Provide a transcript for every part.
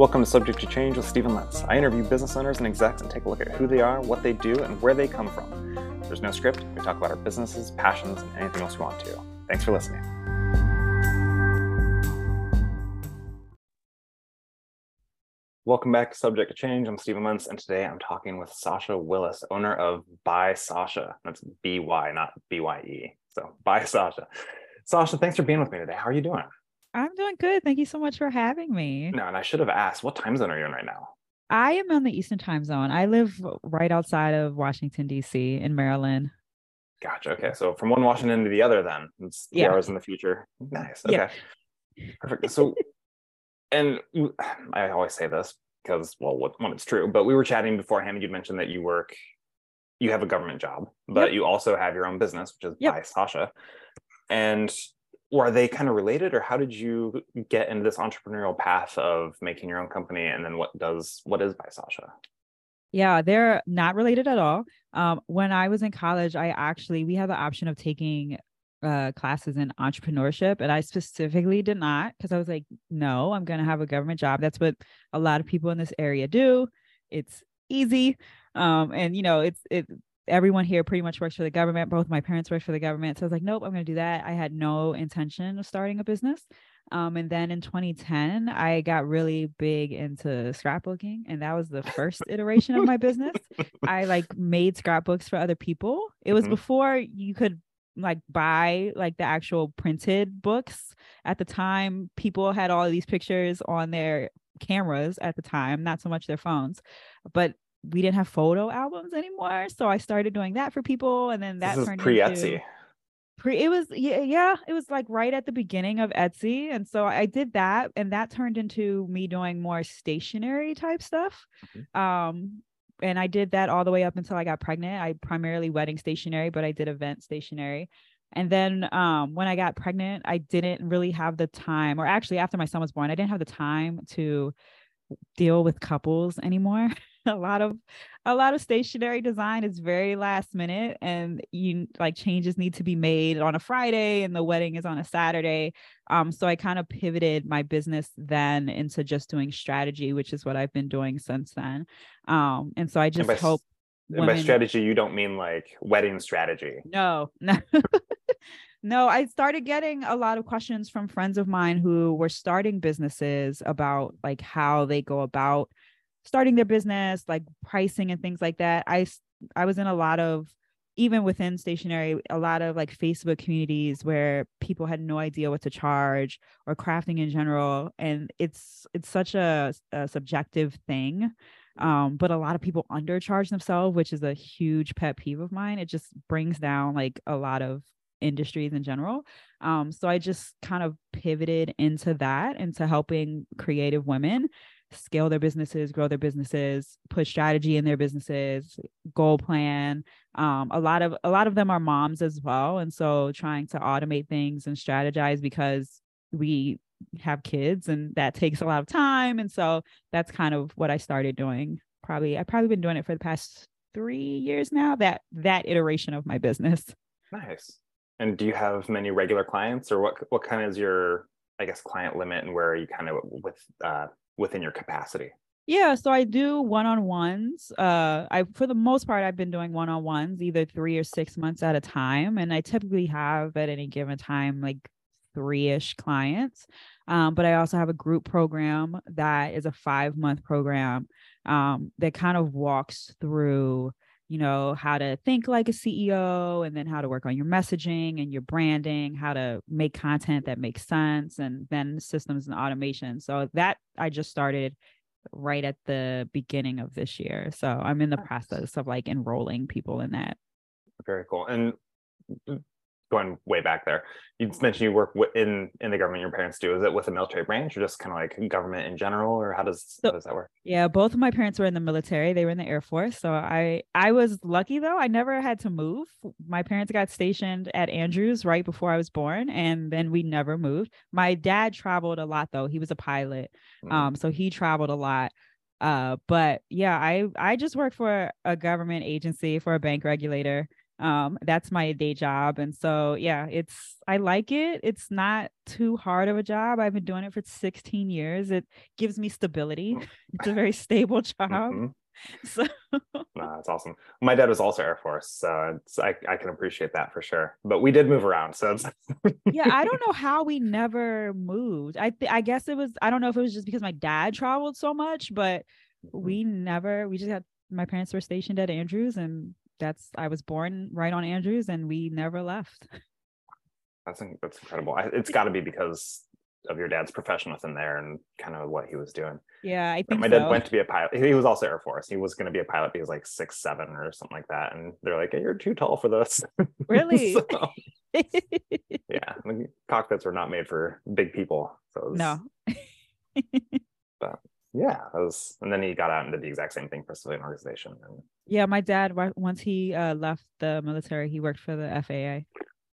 Welcome to Subject to Change with Stephen Lentz. I interview business owners and execs and take a look at who they are, what they do, and where they come from. There's no script. We talk about our businesses, passions, and anything else we want to. Thanks for listening. Welcome back to Subject to Change. I'm Stephen Lentz, and today I'm talking with Sasha Willis, owner of By Sasha. That's B Y, not B Y E. So, By Sasha. Sasha, thanks for being with me today. How are you doing? I'm doing good. Thank you so much for having me. No, and I should have asked, what time zone are you in right now? I am on the Eastern time zone. I live right outside of Washington, D.C. in Maryland. Gotcha. Okay. So from one Washington to the other, then it's three yeah. hours in the future. Nice. Okay. Yeah. Perfect. So, and I always say this because, well, when it's true, but we were chatting beforehand and you'd mentioned that you work, you have a government job, but yep. you also have your own business, which is yep. by Sasha. And are they kind of related or how did you get into this entrepreneurial path of making your own company and then what does what is by sasha? Yeah they're not related at all. Um, when i was in college i actually we had the option of taking uh, classes in entrepreneurship and i specifically did not because i was like no i'm going to have a government job. That's what a lot of people in this area do. It's easy um, and you know it's it everyone here pretty much works for the government. Both my parents work for the government. So I was like, nope, I'm going to do that. I had no intention of starting a business. Um, and then in 2010, I got really big into scrapbooking, and that was the first iteration of my business. I like made scrapbooks for other people. It was mm-hmm. before you could like buy like the actual printed books. At the time, people had all these pictures on their cameras at the time, not so much their phones. But we didn't have photo albums anymore. So I started doing that for people. And then that this turned pre Etsy. Pre it was yeah, yeah, it was like right at the beginning of Etsy. And so I did that and that turned into me doing more stationery type stuff. Mm-hmm. Um and I did that all the way up until I got pregnant. I primarily wedding stationery, but I did event stationery. And then um, when I got pregnant, I didn't really have the time, or actually after my son was born, I didn't have the time to deal with couples anymore. a lot of a lot of stationary design is very last minute and you like changes need to be made on a Friday and the wedding is on a Saturday. Um so I kind of pivoted my business then into just doing strategy, which is what I've been doing since then. Um and so I just by, hope women... by strategy you don't mean like wedding strategy. No. No. No, I started getting a lot of questions from friends of mine who were starting businesses about like how they go about starting their business, like pricing and things like that. I I was in a lot of even within stationery, a lot of like Facebook communities where people had no idea what to charge or crafting in general, and it's it's such a, a subjective thing. Um, but a lot of people undercharge themselves, which is a huge pet peeve of mine. It just brings down like a lot of industries in general. Um, so I just kind of pivoted into that, into helping creative women scale their businesses, grow their businesses, put strategy in their businesses, goal plan. Um, a lot of a lot of them are moms as well, and so trying to automate things and strategize because we have kids and that takes a lot of time, and so that's kind of what I started doing. Probably I've probably been doing it for the past three years now. That that iteration of my business. Nice. And do you have many regular clients, or what? What kind is your I guess client limit, and where are you kind of with uh, within your capacity? Yeah, so I do one-on-ones. Uh I for the most part I've been doing one-on-ones either 3 or 6 months at a time and I typically have at any given time like 3ish clients. Um, but I also have a group program that is a 5-month program um, that kind of walks through you know how to think like a ceo and then how to work on your messaging and your branding how to make content that makes sense and then systems and automation. So that i just started right at the beginning of this year. So i'm in the process of like enrolling people in that. Very cool. And mm, going way back there. You mentioned you work in in the government. Your parents do. Is it with a military branch, or just kind of like government in general, or how does so, how does that work? Yeah, both of my parents were in the military. They were in the Air Force. So I I was lucky though. I never had to move. My parents got stationed at Andrews right before I was born, and then we never moved. My dad traveled a lot though. He was a pilot, mm. um, so he traveled a lot. Uh, but yeah, I I just work for a government agency for a bank regulator um that's my day job and so yeah it's i like it. It's not too hard of a job. I've been doing it for 16 years. It gives me stability. Mm. it's a very stable job. Mm-hmm. so no, that's awesome. My dad was also air force so I, I can appreciate that for sure. But we did move around so yeah i don't know how we never moved. I th- i guess it was i don't know if it was just because my dad traveled so much but mm-hmm. we never we just had my parents were stationed at andrews and that's I was born right on Andrews and we never left. That's that's incredible. it's got to be because of your dad's profession within there and kind of what he was doing. Yeah, I think my so. dad went to be a pilot. He was also Air Force. He was going to be a pilot. He was like six seven or something like that, and they're like, hey, "You're too tall for this." Really? so, yeah, cockpits were not made for big people. So was, no. but yeah, that was, and then he got out and did the exact same thing for civilian organization. And, yeah, my dad once he uh, left the military, he worked for the FAA,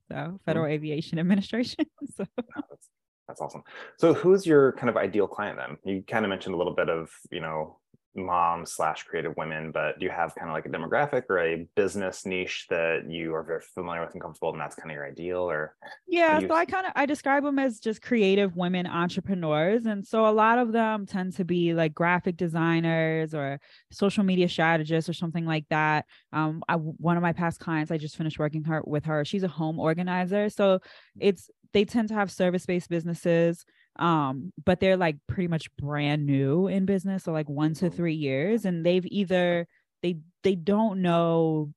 so Federal mm-hmm. Aviation Administration. so that's, that's awesome. So, who's your kind of ideal client then? You kind of mentioned a little bit of you know moms slash creative women, but do you have kind of like a demographic or a business niche that you are very familiar with and comfortable, and that's kind of your ideal? Or yeah, you... so I kind of I describe them as just creative women entrepreneurs, and so a lot of them tend to be like graphic designers or social media strategists or something like that. Um, I, one of my past clients, I just finished working her with her. She's a home organizer, so it's they tend to have service based businesses um but they're like pretty much brand new in business so like one to three years and they've either they they don't know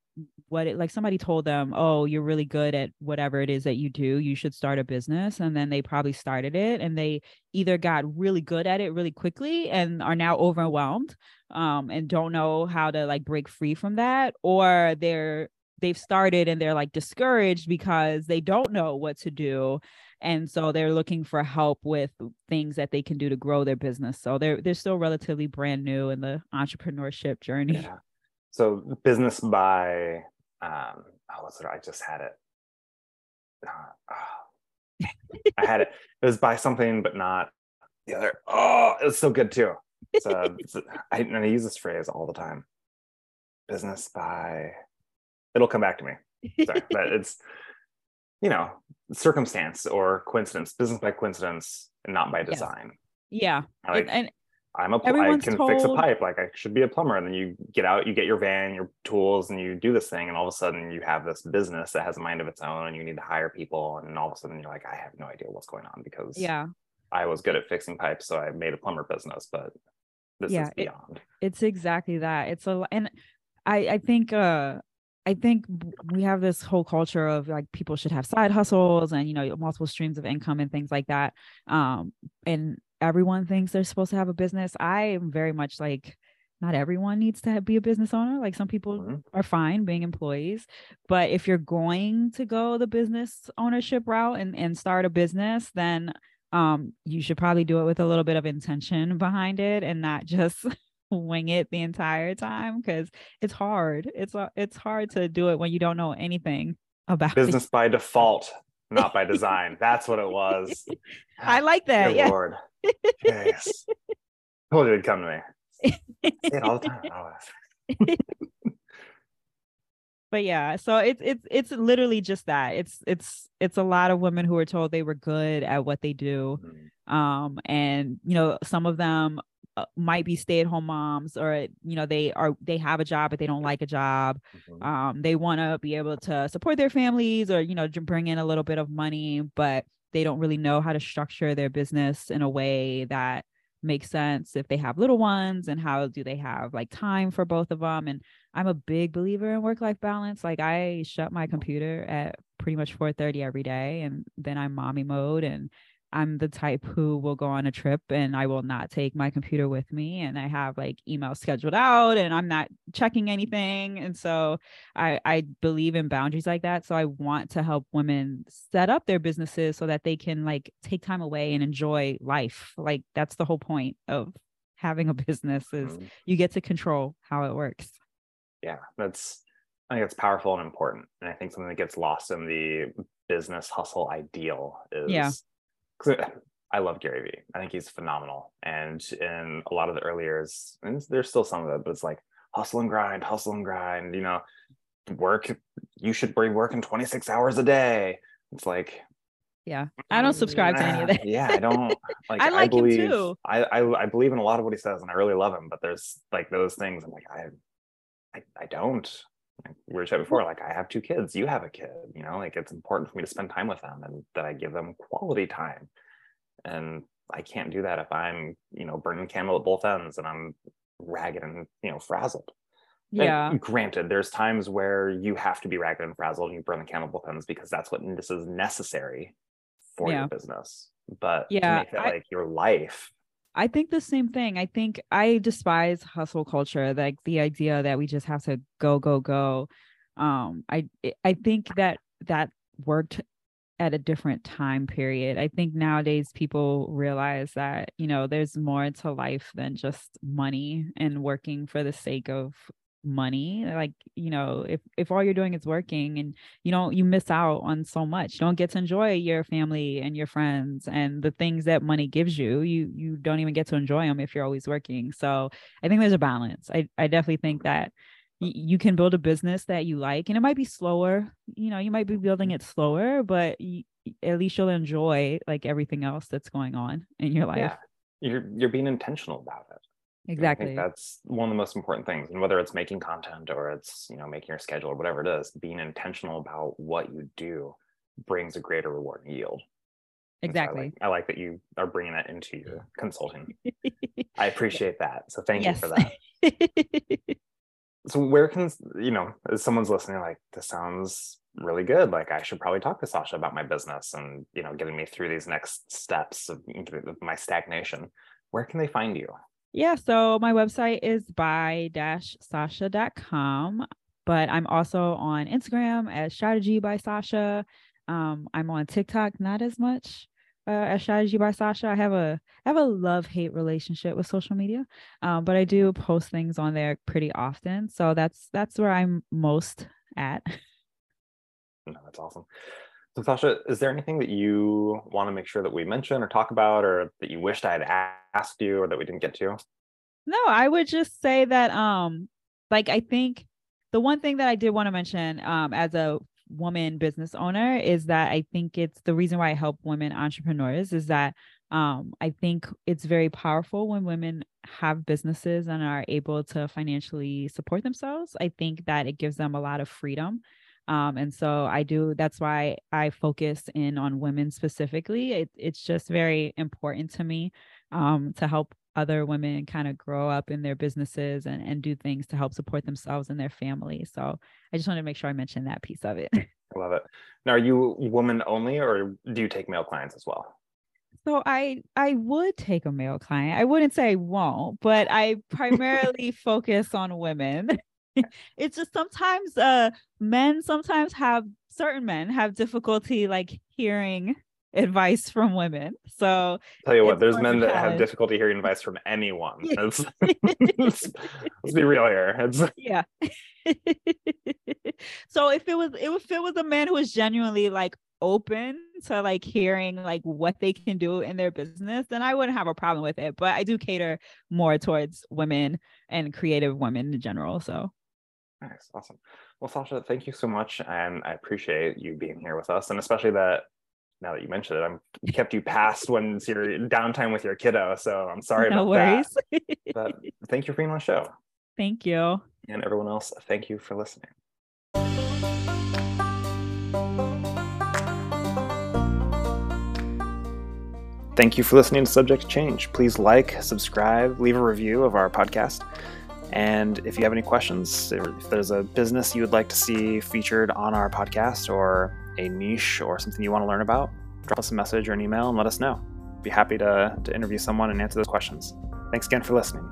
what it like somebody told them oh you're really good at whatever it is that you do you should start a business and then they probably started it and they either got really good at it really quickly and are now overwhelmed um and don't know how to like break free from that or they're they've started and they're like discouraged because they don't know what to do and so they're looking for help with things that they can do to grow their business. So they're they're still relatively brand new in the entrepreneurship journey. Yeah. so business by um oh what's it i just had it. Uh, oh. i had it. It was by something but not the other. Oh it's so good too. So I, and I use this phrase all the time. Business by it'll come back to me. Sorry but it's you know circumstance or coincidence business by coincidence and not by design. Yes. yeah. Like, and, and i'm a i can told... fix a pipe. Like i should be a plumber. And then you get out you get your van your tools and you do this thing. And all of a sudden you have this business that has a mind of its own and you need to hire people. And all of a sudden you're like i have no idea what's going on because yeah. I was good at fixing pipes. So i made a plumber business but this yeah, is beyond. it, it's exactly that. It's a and i i think uh I think we have this whole culture of like people should have side hustles and you know multiple streams of income and things like that. Um, and everyone thinks they're supposed to have a business. I am very much like not everyone needs to have, be a business owner. Like some people mm-hmm. are fine being employees, but if you're going to go the business ownership route and and start a business, then um you should probably do it with a little bit of intention behind it and not just wing it the entire time because it's hard. It's uh, it's hard to do it when you don't know anything about business it. by default, not by design. That's what it was. I like that. Good yeah. Lord. Yes. Told you it'd come to me. It all the time. But yeah so it's it's it's literally just that it's it's it's a lot of women who are told they were good at what they do mm-hmm. um and you know some of them uh, might be stay-at-home moms or you know they are they have a job but they don't like a job. Mm-hmm. um they want to be able to support their families or you know bring in a little bit of money but they don't really know how to structure their business in a way that makes sense if they have little ones and how do they have like time for both of them and i'm a big believer in work life balance. Like i shut my computer at pretty much 4:30 every day and then i'm mommy mode and I'm the type who will go on a trip and I will not take my computer with me and I have like emails scheduled out and I'm not checking anything and so I I believe in boundaries like that so I want to help women set up their businesses so that they can like take time away and enjoy life like that's the whole point of having a business is mm-hmm. you get to control how it works yeah that's I think it's powerful and important and I think something that gets lost in the business hustle ideal is yeah I love Gary Vee. I think he's phenomenal. And in a lot of the earlier, years, and there's still some of it, but it's like hustle and grind, hustle and grind, you know, work you should be working 26 hours a day. It's like yeah. I don't subscribe to any of that. Yeah i don't like i like I believe, him too. I, I i believe in a lot of what he says and i really love him but there's like those things i'm like i i, I don't like we were chatting before like i have two kids you have a kid you know like it's important for me to spend time with them and that i give them quality time. And i can't do that if i'm you know burning candle at both ends and i'm ragged and you know frazzled. Yeah. and granted there's times where you have to be ragged and frazzled and you burn the candle at both ends because that's what this is necessary for yeah. your business. But yeah to make that I, like your life I think the same thing. I think I despise hustle culture, like the idea that we just have to go, go, go. Um, I I think that that worked at a different time period. I think nowadays people realize that, you know, there's more to life than just money and working for the sake of money like you know if if all you're doing is working and you don't you miss out on so much you don't get to enjoy your family and your friends and the things that money gives you you you don't even get to enjoy them if you're always working. So i think there's a balance. I i definitely think that y- you can build a business that you like and it might be slower you know you might be building it slower but at least you'll enjoy like everything else that's going on in your life. Yeah. you're you're being intentional about it exactly I think that's one of the most important things and whether it's making content or it's you know making your schedule or whatever it is being intentional about what you do brings a greater reward and yield. Exactly so I, like, I, like, that you are bringing that into your consulting. I appreciate that. So thank yes. you for that. So where can you know if someone's listening like this sounds really good. Like i should probably talk to sasha about my business and you know getting me through these next steps of my stagnation. Where can they find you yeah, so my website is by-sasha.com, but I'm also on Instagram as strategy by Sasha. Um, I'm on TikTok, not as much uh, as strategy by Sasha. I have a I have a love hate relationship with social media, um, but I do post things on there pretty often. So that's that's where I'm most at. No, that's awesome. So, Sasha, is there anything that you want to make sure that we mention or talk about, or that you wished I had asked you, or that we didn't get to? No, I would just say that, um, like I think the one thing that I did want to mention, um, as a woman business owner, is that I think it's the reason why I help women entrepreneurs is that, um, I think it's very powerful when women have businesses and are able to financially support themselves. I think that it gives them a lot of freedom um, and so I do, that's why I focus in on women specifically. It, it's just very important to me um, to help other women kind of grow up in their businesses and, and do things to help support themselves and their family. So I just wanted to make sure I mentioned that piece of it. I love it. Now, are you woman only or do you take male clients as well? So I I would take a male client. I wouldn't say I won't, but I primarily focus on women. it's just sometimes uh men sometimes have certain men have difficulty like hearing advice from women. So tell you what, there's men that have difficulty hearing advice from anyone. let's, be real here. It's... Yeah. so if it was if it was a man who was genuinely like open to like hearing like what they can do in their business, then I wouldn't have a problem with it. But I do cater more towards women and creative women in general. So Nice, awesome. Well, Sasha, thank you so much, and I appreciate you being here with us, and especially that. Now that you mentioned it, I'm kept you past when it's your downtime with your kiddo, so I'm sorry no about worries. that. but thank you for being on the show. Thank you. And everyone else, thank you for listening. Thank you for listening to Subject Change. Please like, subscribe, leave a review of our podcast. And if you have any questions, if there's a business you would like to see featured on our podcast or a niche or something you want to learn about, drop us a message or an email and let us know. Be happy to, to interview someone and answer those questions. Thanks again for listening.